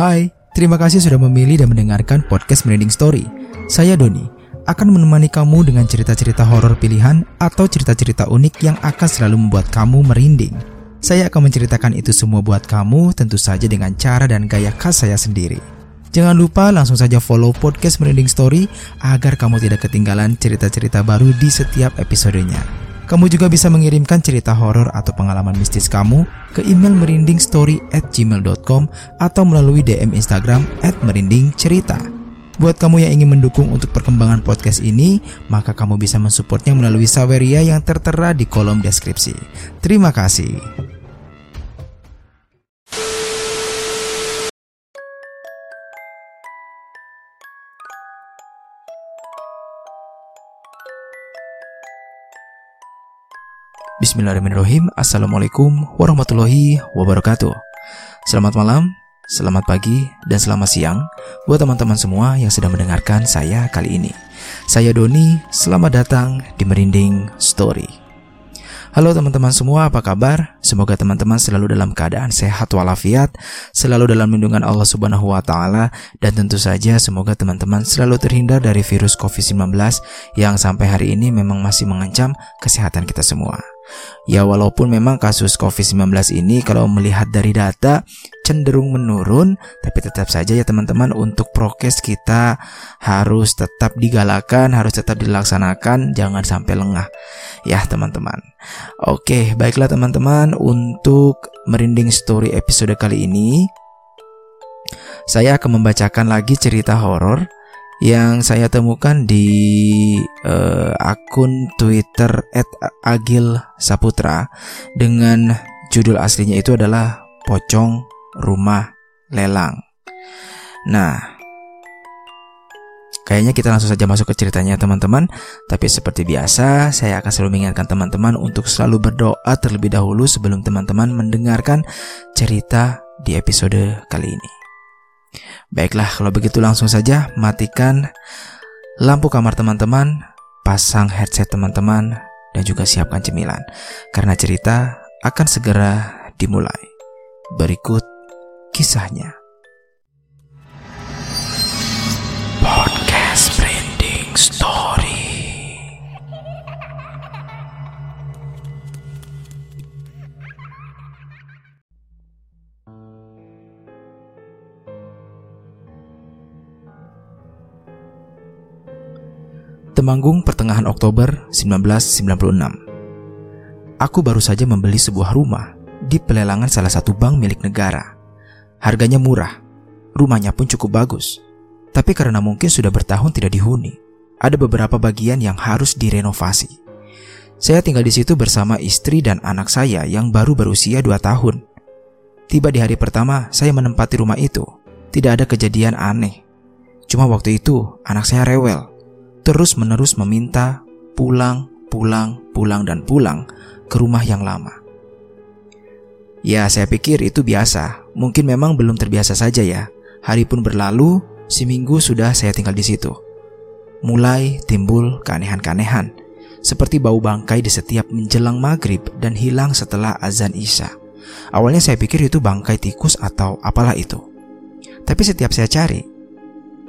Hai, terima kasih sudah memilih dan mendengarkan podcast Merinding Story. Saya Doni, akan menemani kamu dengan cerita-cerita horor pilihan atau cerita-cerita unik yang akan selalu membuat kamu merinding. Saya akan menceritakan itu semua buat kamu tentu saja dengan cara dan gaya khas saya sendiri. Jangan lupa langsung saja follow podcast Merinding Story agar kamu tidak ketinggalan cerita-cerita baru di setiap episodenya. Kamu juga bisa mengirimkan cerita horor atau pengalaman mistis kamu ke email merindingstory at gmail.com atau melalui DM Instagram at merindingcerita. Buat kamu yang ingin mendukung untuk perkembangan podcast ini, maka kamu bisa mensupportnya melalui Saweria yang tertera di kolom deskripsi. Terima kasih. Bismillahirrahmanirrahim Assalamualaikum warahmatullahi wabarakatuh Selamat malam, selamat pagi, dan selamat siang Buat teman-teman semua yang sedang mendengarkan saya kali ini Saya Doni, selamat datang di Merinding Story Halo teman-teman semua, apa kabar? Semoga teman-teman selalu dalam keadaan sehat walafiat, selalu dalam lindungan Allah Subhanahu wa taala dan tentu saja semoga teman-teman selalu terhindar dari virus COVID-19 yang sampai hari ini memang masih mengancam kesehatan kita semua. Ya walaupun memang kasus COVID-19 ini kalau melihat dari data cenderung menurun, tapi tetap saja ya teman-teman untuk prokes kita harus tetap digalakan, harus tetap dilaksanakan, jangan sampai lengah. Ya teman-teman. Oke, baiklah teman-teman untuk merinding story episode kali ini saya akan membacakan lagi cerita horor yang saya temukan di uh, akun Twitter @agilsaputra dengan judul aslinya itu adalah Pocong Rumah Lelang. Nah, Kayaknya kita langsung saja masuk ke ceritanya teman-teman Tapi seperti biasa saya akan selalu mengingatkan teman-teman untuk selalu berdoa terlebih dahulu sebelum teman-teman mendengarkan cerita di episode kali ini Baiklah, kalau begitu langsung saja matikan lampu kamar teman-teman, pasang headset teman-teman, dan juga siapkan cemilan. Karena cerita akan segera dimulai. Berikut kisahnya. Temanggung pertengahan Oktober 1996. Aku baru saja membeli sebuah rumah di pelelangan salah satu bank milik negara. Harganya murah, rumahnya pun cukup bagus. Tapi karena mungkin sudah bertahun tidak dihuni, ada beberapa bagian yang harus direnovasi. Saya tinggal di situ bersama istri dan anak saya yang baru berusia 2 tahun. Tiba di hari pertama saya menempati rumah itu, tidak ada kejadian aneh. Cuma waktu itu anak saya rewel terus-menerus meminta pulang, pulang, pulang, dan pulang ke rumah yang lama. Ya, saya pikir itu biasa. Mungkin memang belum terbiasa saja ya. Hari pun berlalu, seminggu sudah saya tinggal di situ. Mulai timbul keanehan-keanehan, seperti bau bangkai di setiap menjelang maghrib dan hilang setelah azan isya. Awalnya saya pikir itu bangkai tikus atau apalah itu. Tapi setiap saya cari,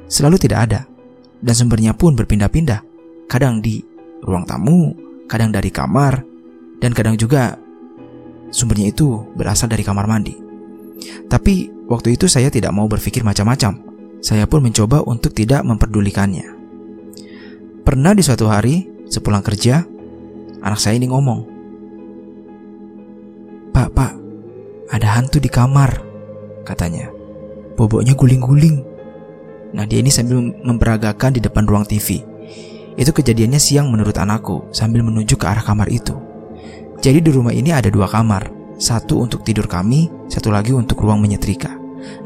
selalu tidak ada dan sumbernya pun berpindah-pindah. Kadang di ruang tamu, kadang dari kamar, dan kadang juga sumbernya itu berasal dari kamar mandi. Tapi waktu itu saya tidak mau berpikir macam-macam. Saya pun mencoba untuk tidak memperdulikannya. Pernah di suatu hari, sepulang kerja, anak saya ini ngomong, Pak, pak, ada hantu di kamar, katanya. Boboknya guling-guling. Nah dia ini sambil memperagakan di depan ruang TV. Itu kejadiannya siang menurut anakku sambil menuju ke arah kamar itu. Jadi di rumah ini ada dua kamar, satu untuk tidur kami, satu lagi untuk ruang menyetrika.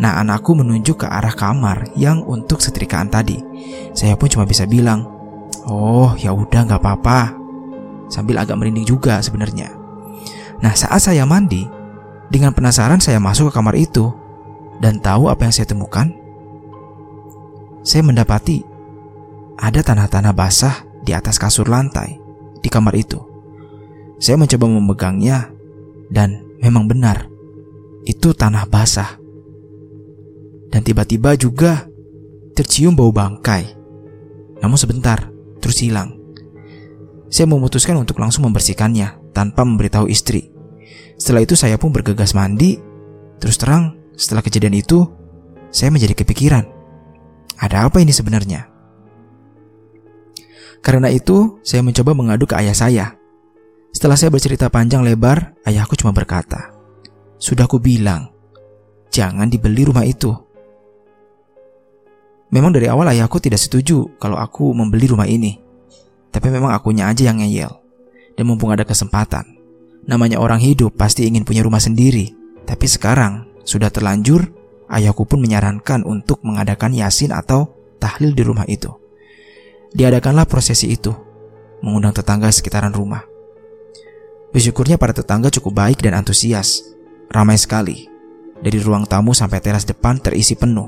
Nah anakku menuju ke arah kamar yang untuk setrikaan tadi. Saya pun cuma bisa bilang, oh ya udah nggak apa-apa. Sambil agak merinding juga sebenarnya. Nah saat saya mandi, dengan penasaran saya masuk ke kamar itu dan tahu apa yang saya temukan saya mendapati ada tanah-tanah basah di atas kasur lantai di kamar itu. Saya mencoba memegangnya dan memang benar itu tanah basah. Dan tiba-tiba juga tercium bau bangkai. Namun sebentar, terus hilang. Saya memutuskan untuk langsung membersihkannya tanpa memberitahu istri. Setelah itu saya pun bergegas mandi. Terus terang, setelah kejadian itu, saya menjadi kepikiran. Ada apa ini sebenarnya? Karena itu, saya mencoba mengadu ke ayah saya. Setelah saya bercerita panjang lebar, ayahku cuma berkata, "Sudah ku bilang, jangan dibeli rumah itu." Memang dari awal ayahku tidak setuju kalau aku membeli rumah ini. Tapi memang akunya aja yang ngeyel. Dan mumpung ada kesempatan, namanya orang hidup pasti ingin punya rumah sendiri. Tapi sekarang sudah terlanjur, ayahku pun menyarankan untuk mengadakan yasin atau tahlil di rumah itu. Diadakanlah prosesi itu, mengundang tetangga sekitaran rumah. Bersyukurnya para tetangga cukup baik dan antusias. Ramai sekali. Dari ruang tamu sampai teras depan terisi penuh.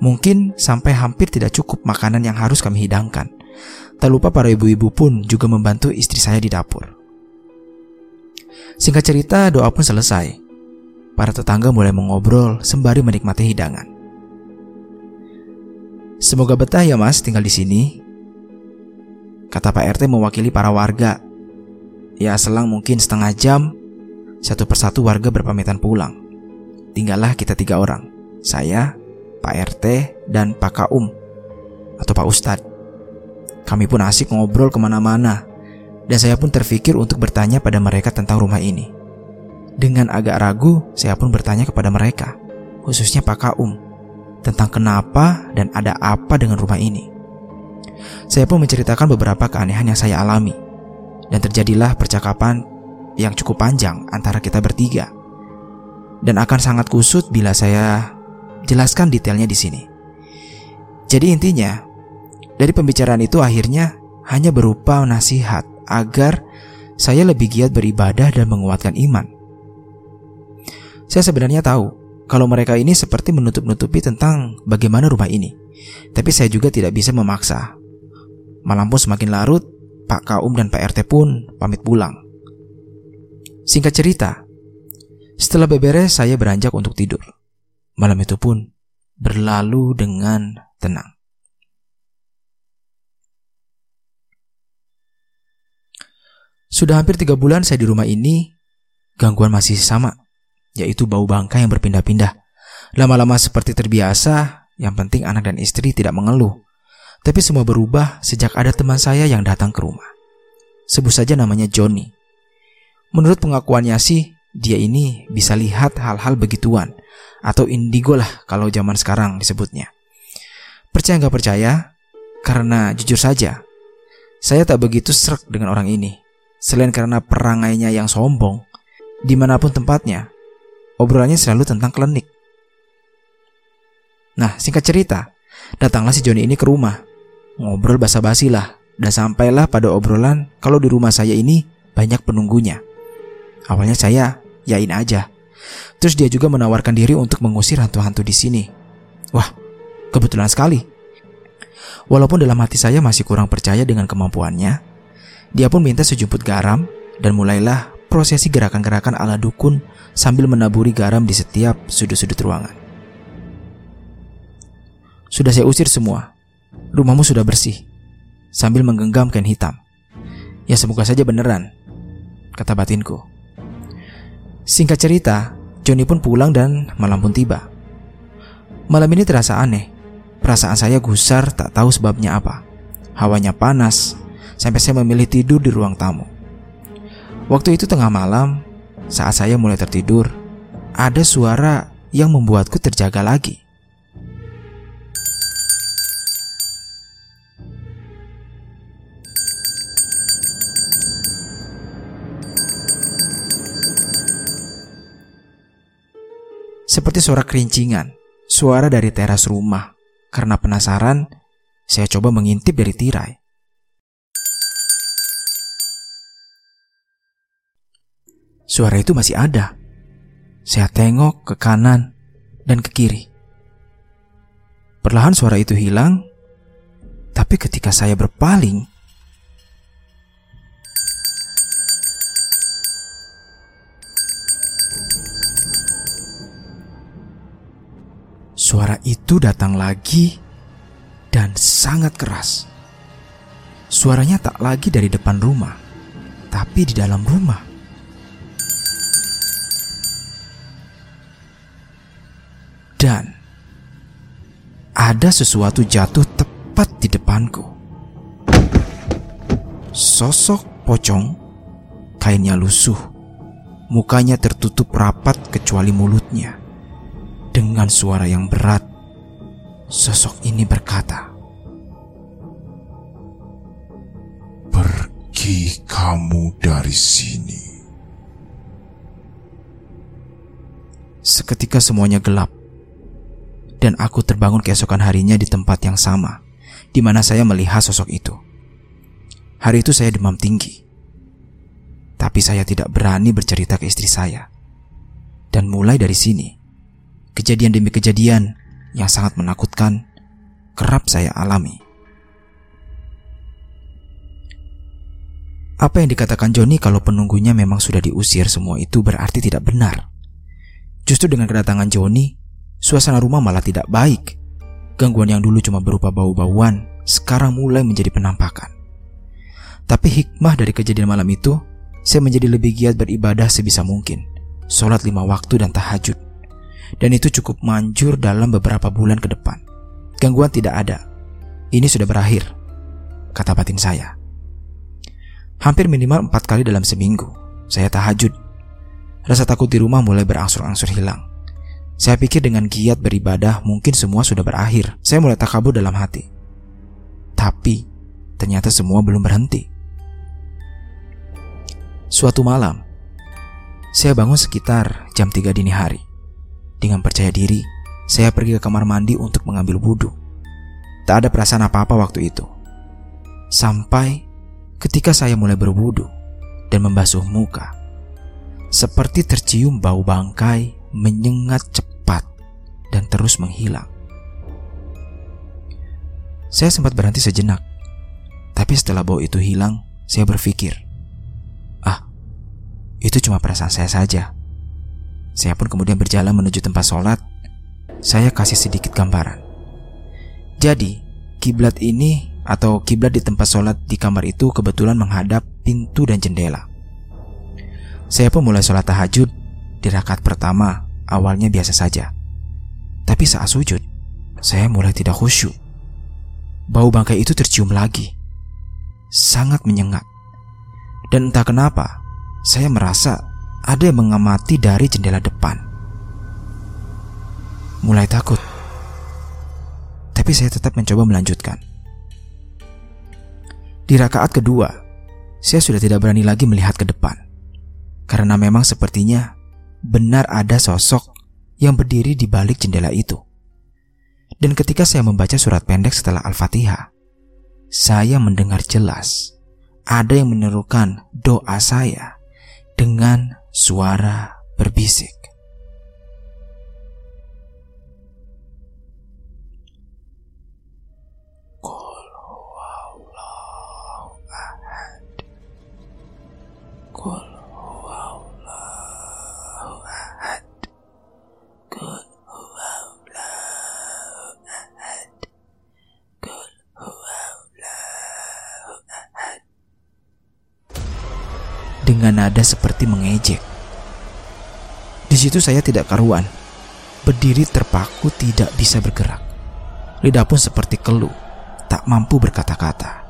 Mungkin sampai hampir tidak cukup makanan yang harus kami hidangkan. Tak lupa para ibu-ibu pun juga membantu istri saya di dapur. Singkat cerita, doa pun selesai. Para tetangga mulai mengobrol sembari menikmati hidangan. Semoga betah ya mas tinggal di sini. Kata Pak RT mewakili para warga. Ya selang mungkin setengah jam, satu persatu warga berpamitan pulang. Tinggallah kita tiga orang. Saya, Pak RT, dan Pak Kaum atau Pak Ustadz. Kami pun asik ngobrol ke mana-mana, dan saya pun terfikir untuk bertanya pada mereka tentang rumah ini. Dengan agak ragu, saya pun bertanya kepada mereka, khususnya Pak Kaum, tentang kenapa dan ada apa dengan rumah ini. Saya pun menceritakan beberapa keanehan yang saya alami, dan terjadilah percakapan yang cukup panjang antara kita bertiga. Dan akan sangat kusut bila saya jelaskan detailnya di sini. Jadi intinya, dari pembicaraan itu akhirnya hanya berupa nasihat agar saya lebih giat beribadah dan menguatkan iman. Saya sebenarnya tahu kalau mereka ini seperti menutup-nutupi tentang bagaimana rumah ini. Tapi saya juga tidak bisa memaksa. Malam pun semakin larut, Pak Kaum dan Pak RT pun pamit pulang. Singkat cerita, setelah beberes saya beranjak untuk tidur. Malam itu pun berlalu dengan tenang. Sudah hampir tiga bulan saya di rumah ini, gangguan masih sama, yaitu bau bangkai yang berpindah-pindah. Lama-lama seperti terbiasa, yang penting anak dan istri tidak mengeluh. Tapi semua berubah sejak ada teman saya yang datang ke rumah. Sebut saja namanya Johnny. Menurut pengakuannya sih, dia ini bisa lihat hal-hal begituan atau indigo lah kalau zaman sekarang disebutnya. Percaya nggak percaya? Karena jujur saja, saya tak begitu serak dengan orang ini. Selain karena perangainya yang sombong, di mana pun tempatnya, obrolannya selalu tentang klinik. Nah, singkat cerita, datanglah si Joni ini ke rumah. Ngobrol basa-basi lah, dan sampailah pada obrolan kalau di rumah saya ini banyak penunggunya. Awalnya saya yain aja, Terus dia juga menawarkan diri untuk mengusir hantu-hantu di sini. Wah, kebetulan sekali. Walaupun dalam hati saya masih kurang percaya dengan kemampuannya, dia pun minta sejumput garam dan mulailah prosesi gerakan-gerakan ala dukun sambil menaburi garam di setiap sudut-sudut ruangan. Sudah saya usir semua. Rumahmu sudah bersih. Sambil menggenggam kain hitam. Ya semoga saja beneran, kata batinku. Singkat cerita, Johnny pun pulang dan malam pun tiba. Malam ini terasa aneh. Perasaan saya gusar tak tahu sebabnya apa. Hawanya panas, sampai saya memilih tidur di ruang tamu. Waktu itu tengah malam, saat saya mulai tertidur, ada suara yang membuatku terjaga lagi. Seperti suara kerincingan, suara dari teras rumah. Karena penasaran, saya coba mengintip dari tirai. Suara itu masih ada. Saya tengok ke kanan dan ke kiri. Perlahan suara itu hilang, tapi ketika saya berpaling, Suara itu datang lagi dan sangat keras. Suaranya tak lagi dari depan rumah, tapi di dalam rumah. Dan ada sesuatu jatuh tepat di depanku. Sosok pocong, kainnya lusuh, mukanya tertutup rapat kecuali mulutnya. Dengan suara yang berat, sosok ini berkata, "Pergi kamu dari sini." Seketika semuanya gelap dan aku terbangun keesokan harinya di tempat yang sama, di mana saya melihat sosok itu. Hari itu saya demam tinggi, tapi saya tidak berani bercerita ke istri saya. Dan mulai dari sini, kejadian demi kejadian yang sangat menakutkan kerap saya alami. Apa yang dikatakan Joni kalau penunggunya memang sudah diusir semua itu berarti tidak benar. Justru dengan kedatangan Joni, Suasana rumah malah tidak baik. Gangguan yang dulu cuma berupa bau-bauan, sekarang mulai menjadi penampakan. Tapi hikmah dari kejadian malam itu, saya menjadi lebih giat beribadah sebisa mungkin. Sholat lima waktu dan tahajud. Dan itu cukup manjur dalam beberapa bulan ke depan. Gangguan tidak ada. Ini sudah berakhir, kata batin saya. Hampir minimal empat kali dalam seminggu, saya tahajud. Rasa takut di rumah mulai berangsur-angsur hilang. Saya pikir dengan giat beribadah mungkin semua sudah berakhir. Saya mulai takabur dalam hati. Tapi ternyata semua belum berhenti. Suatu malam, saya bangun sekitar jam 3 dini hari. Dengan percaya diri, saya pergi ke kamar mandi untuk mengambil wudhu. Tak ada perasaan apa-apa waktu itu. Sampai ketika saya mulai berwudhu dan membasuh muka, seperti tercium bau bangkai menyengat cepat dan terus menghilang. Saya sempat berhenti sejenak, tapi setelah bau itu hilang, saya berpikir, "Ah, itu cuma perasaan saya saja." Saya pun kemudian berjalan menuju tempat sholat. Saya kasih sedikit gambaran. Jadi, kiblat ini atau kiblat di tempat sholat di kamar itu kebetulan menghadap pintu dan jendela. Saya pun mulai sholat tahajud di rakaat pertama. Awalnya biasa saja. Tapi saat sujud, saya mulai tidak khusyuk. Bau bangkai itu tercium lagi. Sangat menyengat. Dan entah kenapa, saya merasa ada yang mengamati dari jendela depan. Mulai takut. Tapi saya tetap mencoba melanjutkan. Di rakaat kedua, saya sudah tidak berani lagi melihat ke depan. Karena memang sepertinya benar ada sosok yang berdiri di balik jendela itu. Dan ketika saya membaca surat pendek setelah Al-Fatihah, saya mendengar jelas ada yang menirukan doa saya dengan suara berbisik. Dengan nada seperti mengejek. Di situ saya tidak karuan, berdiri terpaku tidak bisa bergerak. Lidah pun seperti keluh, tak mampu berkata-kata.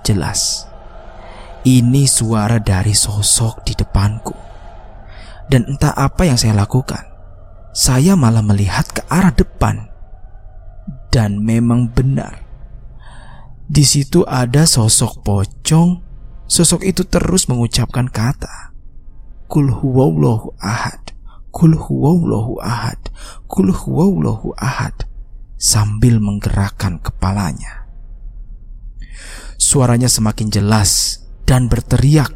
Jelas, ini suara dari sosok di depanku. Dan entah apa yang saya lakukan, saya malah melihat ke arah depan. Dan memang benar, di situ ada sosok pocong Sosok itu terus mengucapkan kata Kul huwallahu ahad Kul huwallahu ahad Kul huwallahu ahad Sambil menggerakkan kepalanya. Suaranya semakin jelas dan berteriak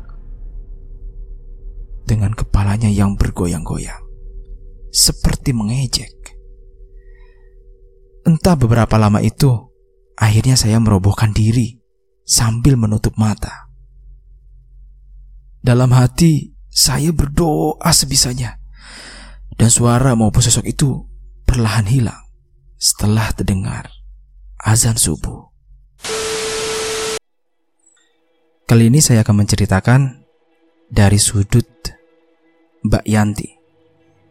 Dengan kepalanya yang bergoyang-goyang Seperti mengejek. Entah beberapa lama itu Akhirnya saya merobohkan diri Sambil menutup mata dalam hati, saya berdoa sebisanya. Dan suara maupun sosok itu perlahan hilang setelah terdengar azan subuh. Kali ini saya akan menceritakan dari sudut Mbak Yanti,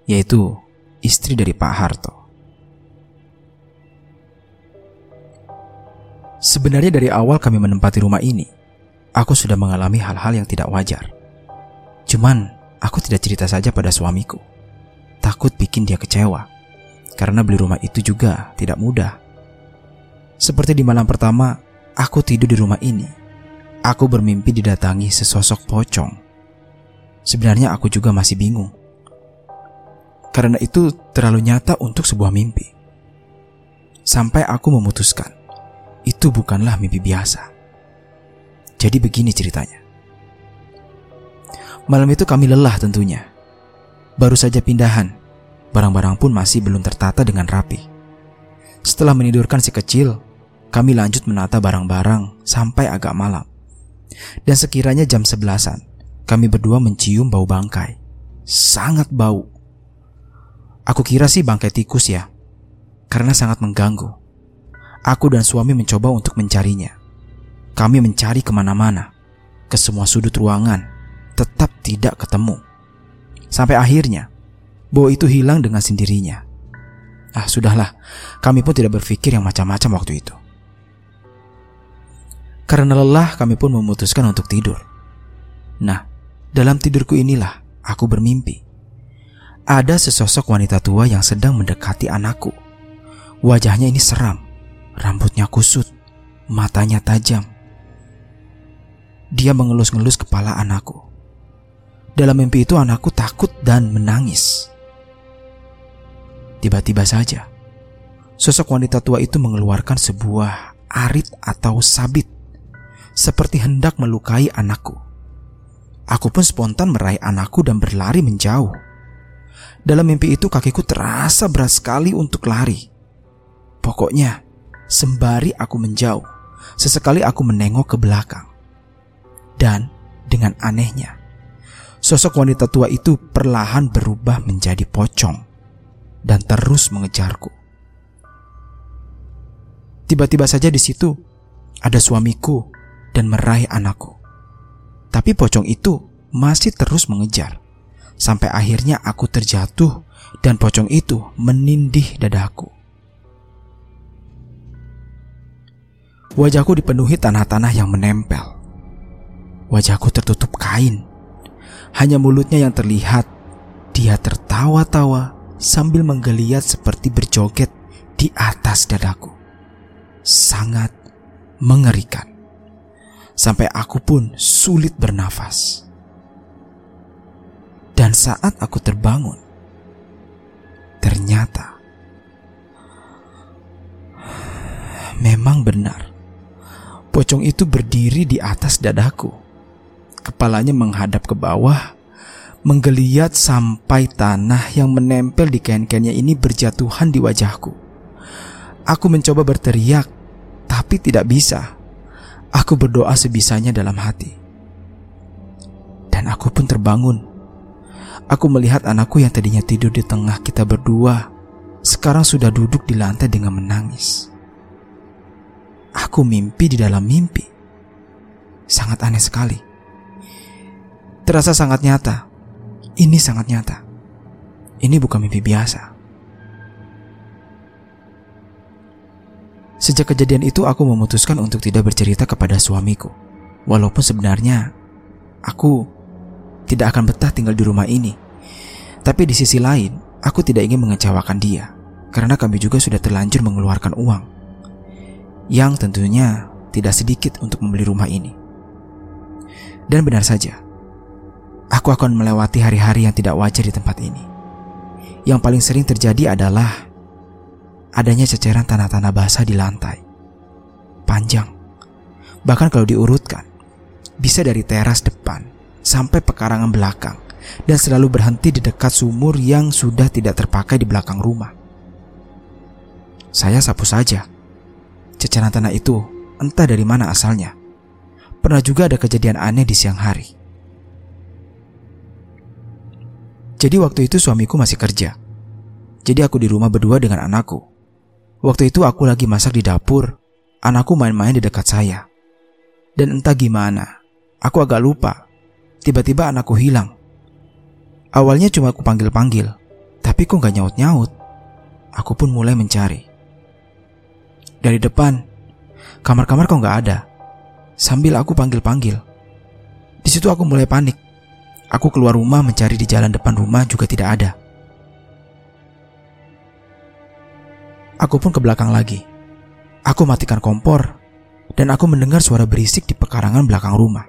yaitu istri dari Pak Harto. Sebenarnya dari awal kami menempati rumah ini, aku sudah mengalami hal-hal yang tidak wajar. Cuman, aku tidak cerita saja pada suamiku. Takut bikin dia kecewa, karena beli rumah itu juga tidak mudah. Seperti di malam pertama, aku tidur di rumah ini. Aku bermimpi didatangi sesosok pocong. Sebenarnya aku juga masih bingung. Karena itu terlalu nyata untuk sebuah mimpi. Sampai aku memutuskan itu bukanlah mimpi biasa. Jadi begini ceritanya. Malam itu kami lelah tentunya. Baru saja pindahan, barang-barang pun masih belum tertata dengan rapi. Setelah menidurkan si kecil, kami lanjut menata barang-barang sampai agak malam. Dan sekiranya jam sebelasan, kami berdua mencium bau bangkai. Sangat bau. Aku kira sih bangkai tikus ya, karena sangat mengganggu. Aku dan suami mencoba untuk mencarinya. Kami mencari ke mana-mana, ke semua sudut ruangan, tetap tidak ketemu. Sampai akhirnya, bau itu hilang dengan sendirinya. Ah, sudahlah, kami pun tidak berpikir yang macam-macam waktu itu. Karena lelah, kami pun memutuskan untuk tidur. Nah, dalam tidurku inilah aku bermimpi. Ada sesosok wanita tua yang sedang mendekati anakku. Wajahnya ini seram, Rambutnya kusut, matanya tajam. Dia mengelus-ngelus kepala anakku. Dalam mimpi itu anakku takut dan menangis. Tiba-tiba saja, sosok wanita tua itu mengeluarkan sebuah arit atau sabit seperti hendak melukai anakku. Aku pun spontan meraih anakku dan berlari menjauh. Dalam mimpi itu kakiku terasa berat sekali untuk lari. Pokoknya, Sembari aku menjauh, sesekali aku menengok ke belakang. Dan dengan anehnya, sosok wanita tua itu perlahan berubah menjadi pocong dan terus mengejarku. Tiba-tiba saja di situ ada suamiku dan meraih anakku. Tapi pocong itu masih terus mengejar sampai akhirnya aku terjatuh dan pocong itu menindih dadaku. Wajahku dipenuhi tanah-tanah yang menempel. Wajahku tertutup kain. Hanya mulutnya yang terlihat. Dia tertawa-tawa sambil menggeliat seperti berjoget di atas dadaku. Sangat mengerikan. Sampai aku pun sulit bernafas. Dan saat aku terbangun, ternyata memang benar Pocong itu berdiri di atas dadaku. Kepalanya menghadap ke bawah, menggeliat sampai tanah yang menempel di kain-kainnya ini berjatuhan di wajahku. Aku mencoba berteriak, tapi tidak bisa. Aku berdoa sebisanya dalam hati. Dan aku pun terbangun. Aku melihat anakku yang tadinya tidur di tengah kita berdua, sekarang sudah duduk di lantai dengan menangis. Aku mimpi di dalam mimpi. Sangat aneh sekali. Terasa sangat nyata. Ini sangat nyata. Ini bukan mimpi biasa. Sejak kejadian itu aku memutuskan untuk tidak bercerita kepada suamiku. Walaupun sebenarnya aku tidak akan betah tinggal di rumah ini. Tapi di sisi lain, aku tidak ingin mengecewakan dia karena kami juga sudah terlanjur mengeluarkan uang yang tentunya tidak sedikit untuk membeli rumah ini. Dan benar saja, aku akan melewati hari-hari yang tidak wajar di tempat ini. Yang paling sering terjadi adalah adanya ceceran tanah-tanah basah di lantai. Panjang. Bahkan kalau diurutkan, bisa dari teras depan sampai pekarangan belakang dan selalu berhenti di dekat sumur yang sudah tidak terpakai di belakang rumah. Saya sapu saja Ceceran tanah itu entah dari mana asalnya. Pernah juga ada kejadian aneh di siang hari. Jadi waktu itu suamiku masih kerja. Jadi aku di rumah berdua dengan anakku. Waktu itu aku lagi masak di dapur. Anakku main-main di dekat saya. Dan entah gimana, aku agak lupa. Tiba-tiba anakku hilang. Awalnya cuma aku panggil-panggil, tapi kok gak nyaut-nyaut. Aku pun mulai mencari. Dari depan, kamar-kamar kok gak ada. Sambil aku panggil-panggil. Di situ aku mulai panik. Aku keluar rumah mencari di jalan depan rumah juga tidak ada. Aku pun ke belakang lagi. Aku matikan kompor dan aku mendengar suara berisik di pekarangan belakang rumah.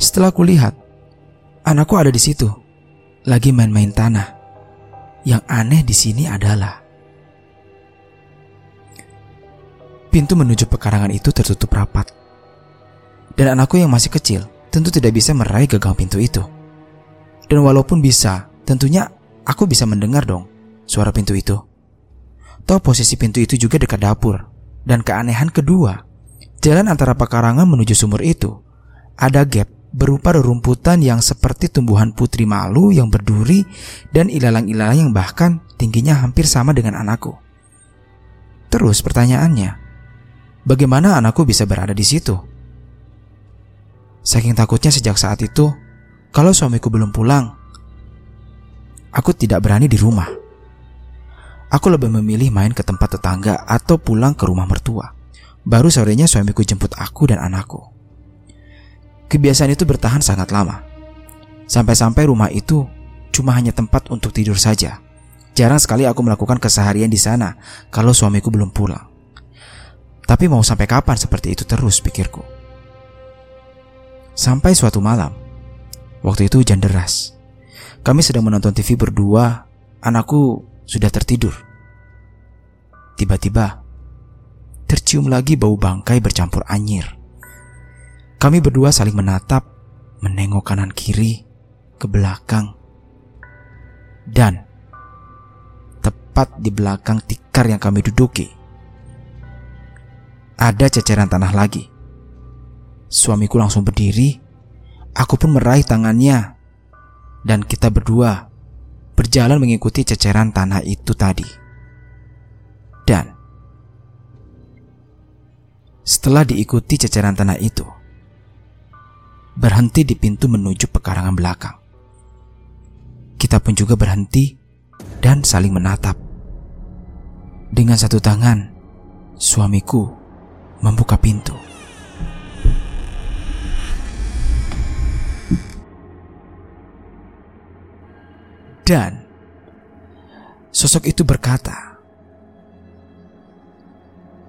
Setelah aku lihat, anakku ada di situ, lagi main-main tanah. Yang aneh di sini adalah pintu menuju pekarangan itu tertutup rapat. Dan anakku yang masih kecil tentu tidak bisa meraih gagang pintu itu. Dan walaupun bisa, tentunya aku bisa mendengar dong suara pintu itu. Toh posisi pintu itu juga dekat dapur. Dan keanehan kedua, jalan antara pekarangan menuju sumur itu ada gap berupa rerumputan yang seperti tumbuhan putri malu yang berduri dan ilalang-ilalang yang bahkan tingginya hampir sama dengan anakku. Terus pertanyaannya, bagaimana anakku bisa berada di situ? Saking takutnya sejak saat itu, kalau suamiku belum pulang, aku tidak berani di rumah. Aku lebih memilih main ke tempat tetangga atau pulang ke rumah mertua. Baru sorenya suamiku jemput aku dan anakku. Kebiasaan itu bertahan sangat lama. Sampai-sampai rumah itu cuma hanya tempat untuk tidur saja. Jarang sekali aku melakukan keseharian di sana kalau suamiku belum pulang. Tapi mau sampai kapan seperti itu terus pikirku. Sampai suatu malam, waktu itu hujan deras. Kami sedang menonton TV berdua, anakku sudah tertidur. Tiba-tiba, tercium lagi bau bangkai bercampur anyir. Kami berdua saling menatap, menengok kanan kiri, ke belakang. Dan tepat di belakang tikar yang kami duduki, ada ceceran tanah lagi. Suamiku langsung berdiri, aku pun meraih tangannya, dan kita berdua berjalan mengikuti ceceran tanah itu tadi. Dan setelah diikuti ceceran tanah itu, berhenti di pintu menuju pekarangan belakang. Kita pun juga berhenti dan saling menatap. Dengan satu tangan, suamiku membuka pintu. Dan sosok itu berkata,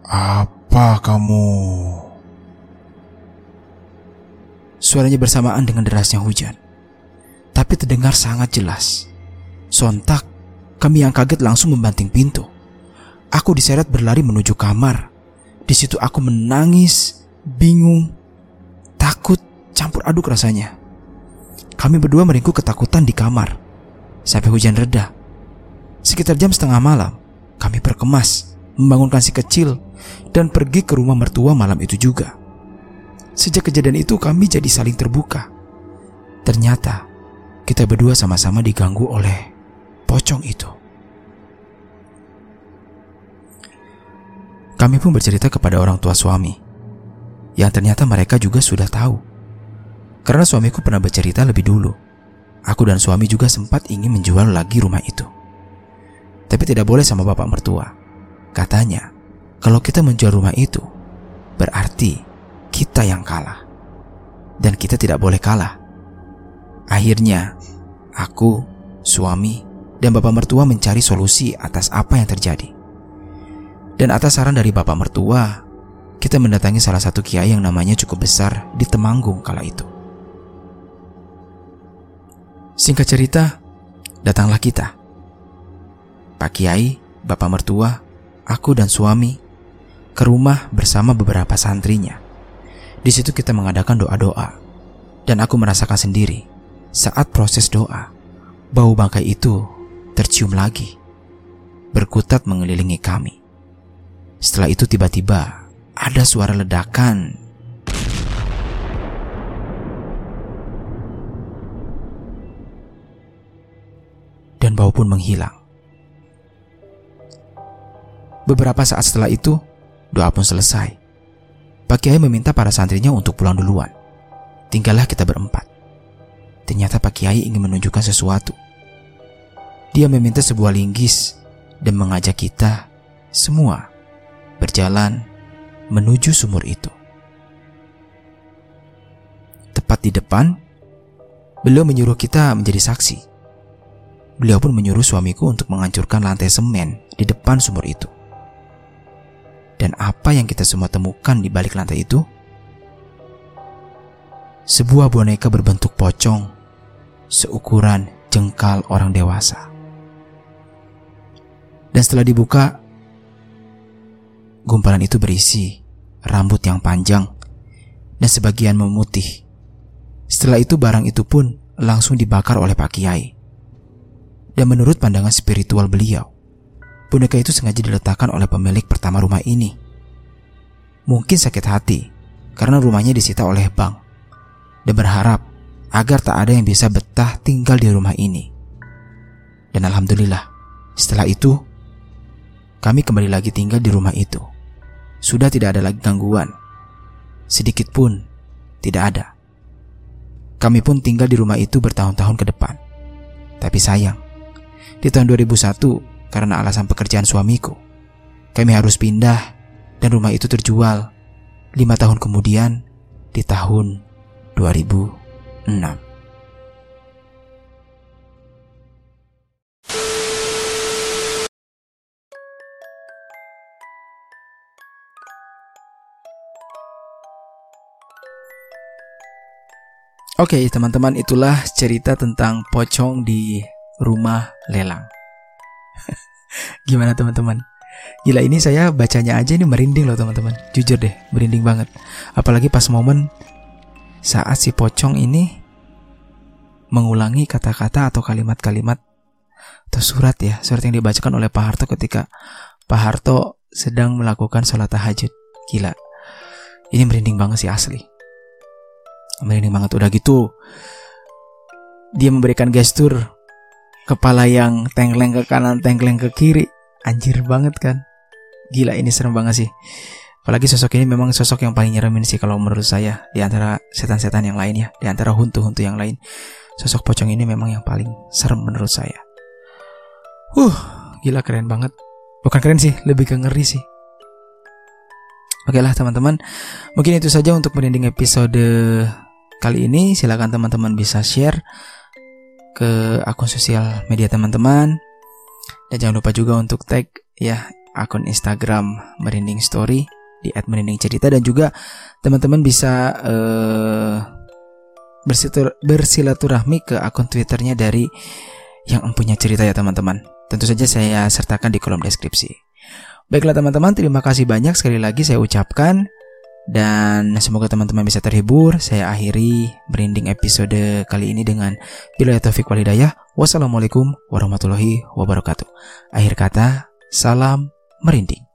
Apa kamu? Suaranya bersamaan dengan derasnya hujan. Tapi terdengar sangat jelas. Sontak, kami yang kaget langsung membanting pintu. Aku diseret berlari menuju kamar. Di situ aku menangis, bingung, takut, campur aduk rasanya. Kami berdua meringkuk ketakutan di kamar sampai hujan reda. Sekitar jam setengah malam, kami berkemas, membangunkan si kecil, dan pergi ke rumah mertua malam itu juga. Sejak kejadian itu kami jadi saling terbuka. Ternyata kita berdua sama-sama diganggu oleh pocong itu. Kami pun bercerita kepada orang tua suami, yang ternyata mereka juga sudah tahu. Karena suamiku pernah bercerita lebih dulu Aku dan suami juga sempat ingin menjual lagi rumah itu. Tapi tidak boleh sama bapak mertua. Katanya, kalau kita menjual rumah itu, berarti kita yang kalah. Dan kita tidak boleh kalah. Akhirnya, aku, suami, dan bapak mertua mencari solusi atas apa yang terjadi. Dan atas saran dari bapak mertua, kita mendatangi salah satu kiai yang namanya cukup besar di Temanggung kala itu. Singkat cerita, datanglah kita. Pak Kiai, Bapak Mertua, aku dan suami ke rumah bersama beberapa santrinya. Di situ kita mengadakan doa-doa dan aku merasakan sendiri saat proses doa bau bangkai itu tercium lagi berkutat mengelilingi kami. Setelah itu tiba-tiba ada suara ledakan dan bau pun menghilang. Beberapa saat setelah itu, doa pun selesai. Pak Kiai meminta para santrinya untuk pulang duluan. Tinggallah kita berempat. Ternyata Pak Kiai ingin menunjukkan sesuatu. Dia meminta sebuah linggis dan mengajak kita semua berjalan menuju sumur itu. Tepat di depan, beliau menyuruh kita menjadi saksi. Beliau pun menyuruh suamiku untuk menghancurkan lantai semen di depan sumur itu. Dan apa yang kita semua temukan di balik lantai itu? Sebuah boneka berbentuk pocong, seukuran jengkal orang dewasa. Dan setelah dibuka, gumpalan itu berisi rambut yang panjang dan sebagian memutih. Setelah itu barang itu pun langsung dibakar oleh Pak Kiai. Dan menurut pandangan spiritual beliau, boneka itu sengaja diletakkan oleh pemilik pertama rumah ini. Mungkin sakit hati karena rumahnya disita oleh bank dan berharap agar tak ada yang bisa betah tinggal di rumah ini. Dan alhamdulillah, setelah itu kami kembali lagi tinggal di rumah itu. Sudah tidak ada lagi gangguan. Sedikit pun tidak ada. Kami pun tinggal di rumah itu bertahun-tahun ke depan. Tapi sayang, di tahun 2001 karena alasan pekerjaan suamiku. Kami harus pindah dan rumah itu terjual lima tahun kemudian di tahun 2006. Oke, teman-teman, itulah cerita tentang pocong di rumah lelang. Gimana teman-teman? Gila ini saya bacanya aja ini merinding loh teman-teman. Jujur deh, merinding banget. Apalagi pas momen saat si pocong ini mengulangi kata-kata atau kalimat-kalimat atau surat ya, surat yang dibacakan oleh Pak Harto ketika Pak Harto sedang melakukan sholat tahajud. Gila. Ini merinding banget sih asli. Merinding banget udah gitu. Dia memberikan gestur kepala yang tengkleng ke kanan, tengkleng ke kiri. Anjir banget kan. Gila ini serem banget sih. Apalagi sosok ini memang sosok yang paling nyeremin sih kalau menurut saya di antara setan-setan yang lain ya, di antara huntu-huntu yang lain. Sosok pocong ini memang yang paling serem menurut saya. Huh, gila keren banget. Bukan keren sih, lebih ke ngeri sih. Oke lah teman-teman, mungkin itu saja untuk merinding episode kali ini. Silahkan teman-teman bisa share ke akun sosial media teman-teman dan jangan lupa juga untuk tag ya akun Instagram Merinding Story di @merindingcerita dan juga teman-teman bisa uh, bersilaturahmi ke akun Twitternya dari yang empunya cerita ya teman-teman. Tentu saja saya sertakan di kolom deskripsi. Baiklah teman-teman, terima kasih banyak sekali lagi saya ucapkan. Dan semoga teman-teman bisa terhibur. Saya akhiri merinding episode kali ini dengan bila taufik walidayah. Wassalamualaikum warahmatullahi wabarakatuh. Akhir kata, salam merinding.